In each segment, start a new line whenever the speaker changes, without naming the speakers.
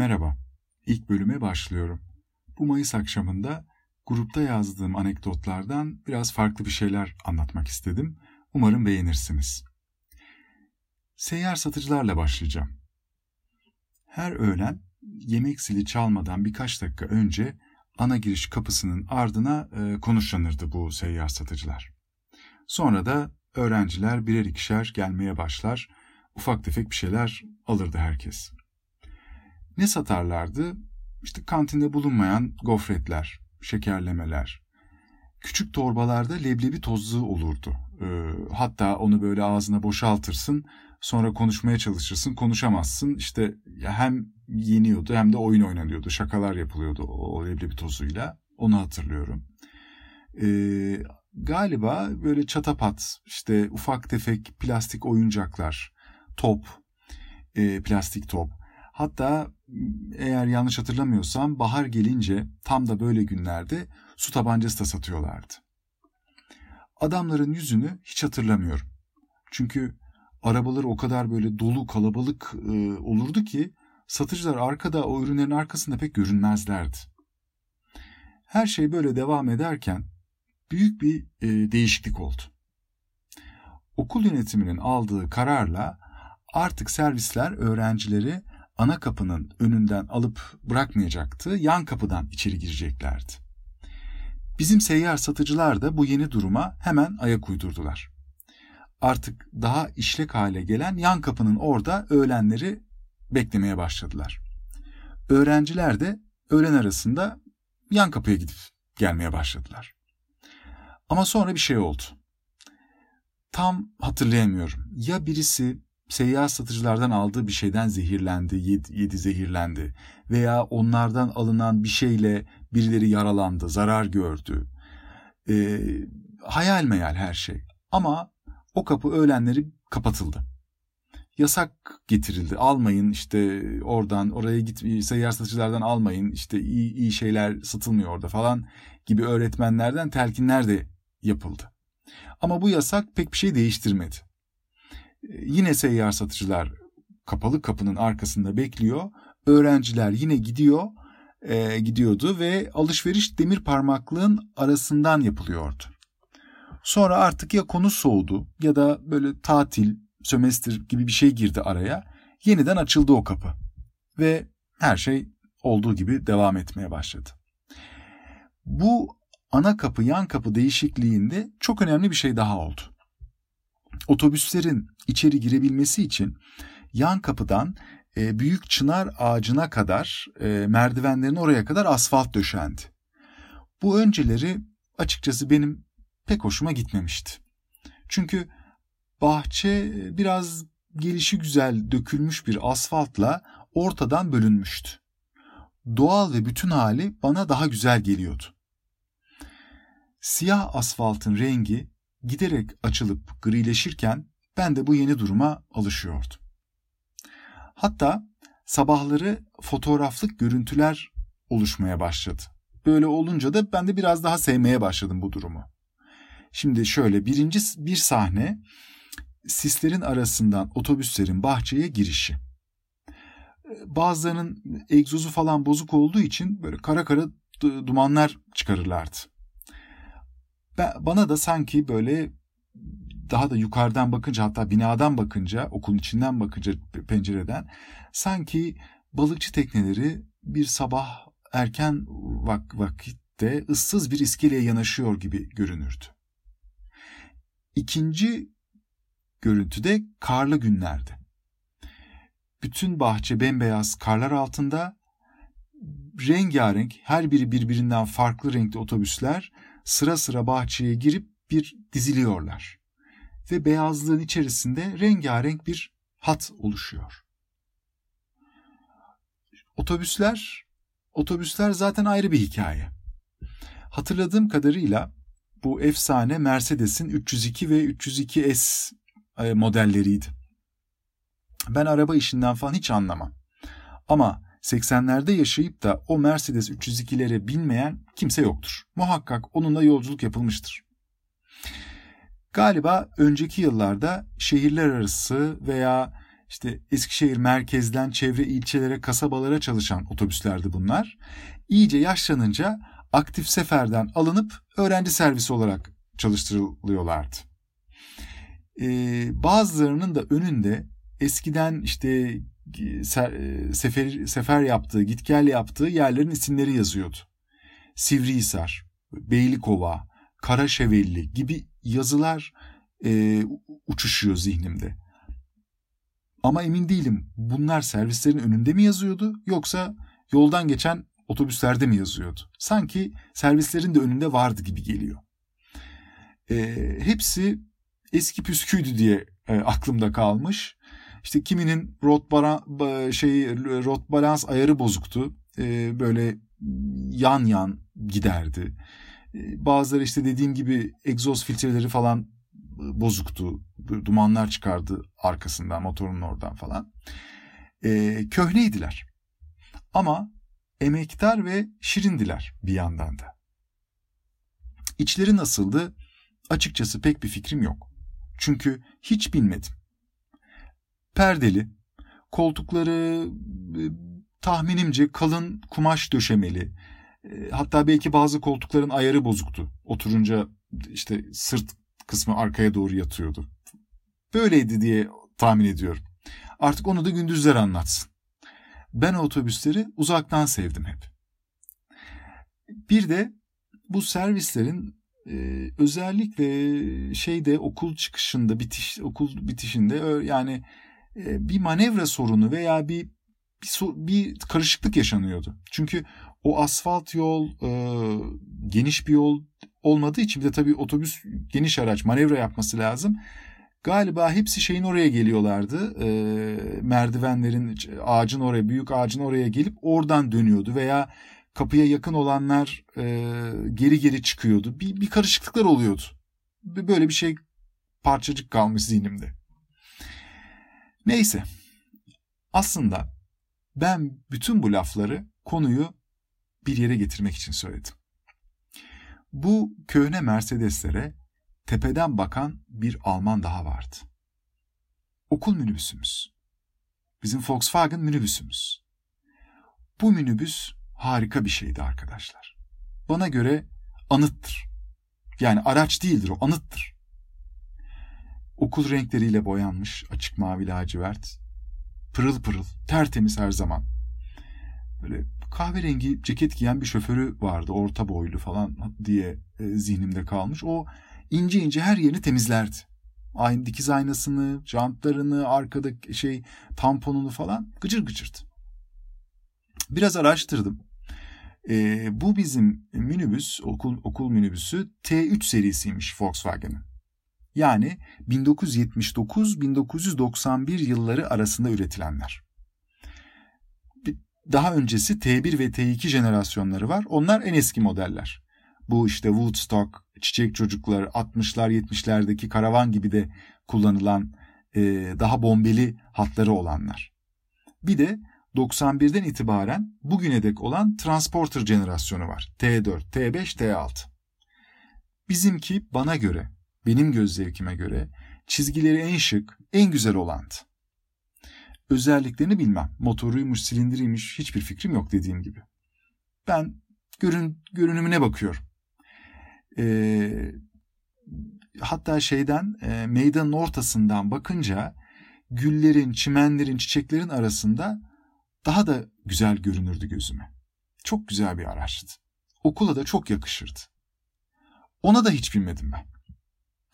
Merhaba, ilk bölüme başlıyorum. Bu Mayıs akşamında grupta yazdığım anekdotlardan biraz farklı bir şeyler anlatmak istedim. Umarım beğenirsiniz. Seyyar satıcılarla başlayacağım. Her öğlen yemek zili çalmadan birkaç dakika önce ana giriş kapısının ardına e, konuşlanırdı bu seyyar satıcılar. Sonra da öğrenciler birer ikişer gelmeye başlar, ufak tefek bir şeyler alırdı herkes. Ne satarlardı? İşte kantinde bulunmayan gofretler, şekerlemeler. Küçük torbalarda leblebi tozlu olurdu. Ee, hatta onu böyle ağzına boşaltırsın, sonra konuşmaya çalışırsın, konuşamazsın. İşte hem yeniyordu hem de oyun oynanıyordu, şakalar yapılıyordu o leblebi tozuyla. Onu hatırlıyorum. Ee, galiba böyle çatapat, işte ufak tefek plastik oyuncaklar, top, e, plastik top. Hatta eğer yanlış hatırlamıyorsam bahar gelince tam da böyle günlerde su tabancası da satıyorlardı. Adamların yüzünü hiç hatırlamıyorum. Çünkü arabalar o kadar böyle dolu kalabalık e, olurdu ki satıcılar arkada o ürünlerin arkasında pek görünmezlerdi. Her şey böyle devam ederken büyük bir e, değişiklik oldu. Okul yönetiminin aldığı kararla artık servisler öğrencileri ana kapının önünden alıp bırakmayacaktı, yan kapıdan içeri gireceklerdi. Bizim seyyar satıcılar da bu yeni duruma hemen ayak uydurdular. Artık daha işlek hale gelen yan kapının orada öğlenleri beklemeye başladılar. Öğrenciler de öğlen arasında yan kapıya gidip gelmeye başladılar. Ama sonra bir şey oldu. Tam hatırlayamıyorum. Ya birisi seyyar satıcılardan aldığı bir şeyden zehirlendi, yedi, yedi zehirlendi veya onlardan alınan bir şeyle birileri yaralandı, zarar gördü. E, hayal meyal her şey. Ama o kapı öğlenleri kapatıldı. Yasak getirildi. Almayın işte oradan oraya git seyyar satıcılardan almayın. işte iyi, iyi şeyler satılmıyor orada falan gibi öğretmenlerden telkinler de yapıldı. Ama bu yasak pek bir şey değiştirmedi. Yine seyyar satıcılar kapalı kapının arkasında bekliyor. Öğrenciler yine gidiyor, e, gidiyordu ve alışveriş demir parmaklığın arasından yapılıyordu. Sonra artık ya konu soğudu ya da böyle tatil, sömestr gibi bir şey girdi araya. Yeniden açıldı o kapı. Ve her şey olduğu gibi devam etmeye başladı. Bu ana kapı yan kapı değişikliğinde çok önemli bir şey daha oldu. Otobüslerin içeri girebilmesi için yan kapıdan e, büyük çınar ağacına kadar e, merdivenlerin oraya kadar asfalt döşendi. Bu önceleri açıkçası benim pek hoşuma gitmemişti. Çünkü bahçe biraz gelişi güzel dökülmüş bir asfaltla ortadan bölünmüştü. Doğal ve bütün hali bana daha güzel geliyordu. Siyah asfaltın rengi giderek açılıp grileşirken ben de bu yeni duruma alışıyordum. Hatta sabahları fotoğraflık görüntüler oluşmaya başladı. Böyle olunca da ben de biraz daha sevmeye başladım bu durumu. Şimdi şöyle birinci bir sahne sislerin arasından otobüslerin bahçeye girişi. Bazılarının egzozu falan bozuk olduğu için böyle kara kara dumanlar çıkarırlardı. Ben, bana da sanki böyle daha da yukarıdan bakınca hatta binadan bakınca okulun içinden bakınca pencereden sanki balıkçı tekneleri bir sabah erken vak vakitte ıssız bir iskeleye yanaşıyor gibi görünürdü. İkinci görüntüde karlı günlerdi. Bütün bahçe bembeyaz karlar altında rengarenk her biri birbirinden farklı renkli otobüsler sıra sıra bahçeye girip bir diziliyorlar. Ve beyazlığın içerisinde rengarenk bir hat oluşuyor. Otobüsler, otobüsler zaten ayrı bir hikaye. Hatırladığım kadarıyla bu efsane Mercedes'in 302 ve 302S e, modelleriydi. Ben araba işinden falan hiç anlamam. Ama 80'lerde yaşayıp da o Mercedes 302'lere binmeyen kimse yoktur. Muhakkak onunla yolculuk yapılmıştır. Galiba önceki yıllarda şehirler arası veya işte Eskişehir merkezden çevre ilçelere, kasabalara çalışan otobüslerdi bunlar. İyice yaşlanınca aktif seferden alınıp öğrenci servisi olarak çalıştırılıyorlardı. Ee, bazılarının da önünde eskiden işte sefer, sefer yaptığı, git gel yaptığı yerlerin isimleri yazıyordu. Sivrihisar, Beylikova, Karaşevelli gibi yazılar e, uçuşuyor zihnimde. Ama emin değilim bunlar servislerin önünde mi yazıyordu yoksa yoldan geçen otobüslerde mi yazıyordu? Sanki servislerin de önünde vardı gibi geliyor. E, hepsi eski püsküydü diye e, aklımda kalmış. İşte kiminin rot, bara, şey, rot balans ayarı bozuktu. E, böyle yan yan giderdi. E, bazıları işte dediğim gibi egzoz filtreleri falan bozuktu. Dumanlar çıkardı arkasından motorun oradan falan. E, köhneydiler. Ama emektar ve şirindiler bir yandan da. İçleri nasıldı? Açıkçası pek bir fikrim yok. Çünkü hiç bilmedim. Perdeli, koltukları e, tahminimce kalın kumaş döşemeli. E, hatta belki bazı koltukların ayarı bozuktu. Oturunca işte sırt kısmı arkaya doğru yatıyordu. Böyleydi diye tahmin ediyorum. Artık onu da gündüzler anlatsın. Ben otobüsleri uzaktan sevdim hep. Bir de bu servislerin e, özellikle şeyde okul çıkışında bitiş okul bitişinde yani bir manevra sorunu veya bir bir, bir karışıklık yaşanıyordu. Çünkü o asfalt yol e, geniş bir yol olmadığı için bir de tabii otobüs geniş araç manevra yapması lazım. Galiba hepsi şeyin oraya geliyorlardı. E, merdivenlerin ağacın oraya büyük ağacın oraya gelip oradan dönüyordu veya kapıya yakın olanlar e, geri geri çıkıyordu. Bir, bir karışıklıklar oluyordu. Böyle bir şey parçacık kalmış zihnimde. Neyse. Aslında ben bütün bu lafları konuyu bir yere getirmek için söyledim. Bu köhne Mercedeslere tepeden bakan bir Alman daha vardı. Okul minibüsümüz. Bizim Volkswagen minibüsümüz. Bu minibüs harika bir şeydi arkadaşlar. Bana göre anıttır. Yani araç değildir o, anıttır. Okul renkleriyle boyanmış açık mavi lacivert. Pırıl pırıl, tertemiz her zaman. Böyle kahverengi ceket giyen bir şoförü vardı. Orta boylu falan diye e, zihnimde kalmış. O ince ince her yerini temizlerdi. Aynı dikiz aynasını, jantlarını, arkada şey tamponunu falan gıcır gıcırdı. Biraz araştırdım. E, bu bizim minibüs, okul, okul minibüsü T3 serisiymiş Volkswagen'in. Yani 1979-1991 yılları arasında üretilenler. Daha öncesi T1 ve T2 jenerasyonları var. Onlar en eski modeller. Bu işte Woodstock, Çiçek Çocuklar, 60'lar 70'lerdeki karavan gibi de kullanılan e, daha bombeli hatları olanlar. Bir de 91'den itibaren bugüne dek olan Transporter jenerasyonu var. T4, T5, T6. Bizimki bana göre, benim göz zevkime göre çizgileri en şık, en güzel olandı. Özelliklerini bilmem. Motoruymuş, silindiriymiş hiçbir fikrim yok dediğim gibi. Ben görün, görünümüne bakıyorum. Ee, hatta şeyden e, meydanın ortasından bakınca güllerin, çimenlerin, çiçeklerin arasında daha da güzel görünürdü gözüme. Çok güzel bir araçtı. Okula da çok yakışırdı. Ona da hiç bilmedim ben.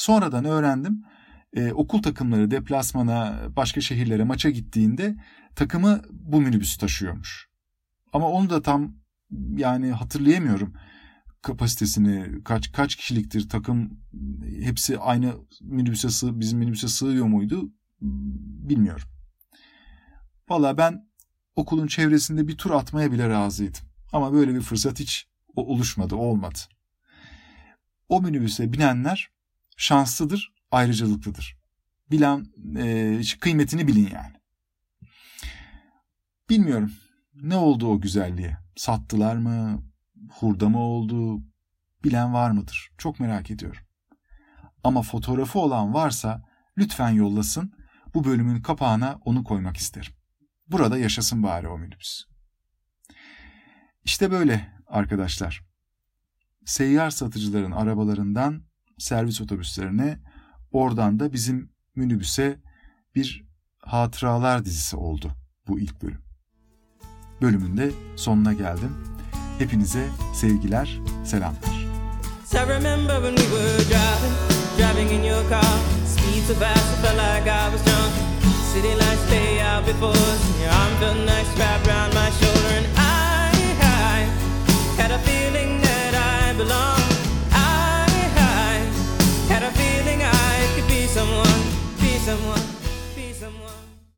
Sonradan öğrendim. Ee, okul takımları deplasmana, başka şehirlere maça gittiğinde takımı bu minibüsü taşıyormuş. Ama onu da tam yani hatırlayamıyorum kapasitesini kaç kaç kişiliktir takım hepsi aynı minibüse sığ, bizim minibüse sığıyor muydu bilmiyorum. Valla ben okulun çevresinde bir tur atmaya bile razıydım. Ama böyle bir fırsat hiç oluşmadı, olmadı. O minibüse binenler şanslıdır, ayrıcalıklıdır. Bilen, e, kıymetini bilin yani. Bilmiyorum. Ne oldu o güzelliğe? Sattılar mı? Hurda mı oldu? Bilen var mıdır? Çok merak ediyorum. Ama fotoğrafı olan varsa lütfen yollasın. bu bölümün kapağına onu koymak isterim. Burada yaşasın bari o minibüs. İşte böyle arkadaşlar. Seyyar satıcıların arabalarından servis otobüslerine, oradan da bizim minibüse bir hatıralar dizisi oldu bu ilk bölüm. Bölümün de sonuna geldim. Hepinize sevgiler, selamlar. City lights lay out before your arm felt nice wrapped around my shoulder.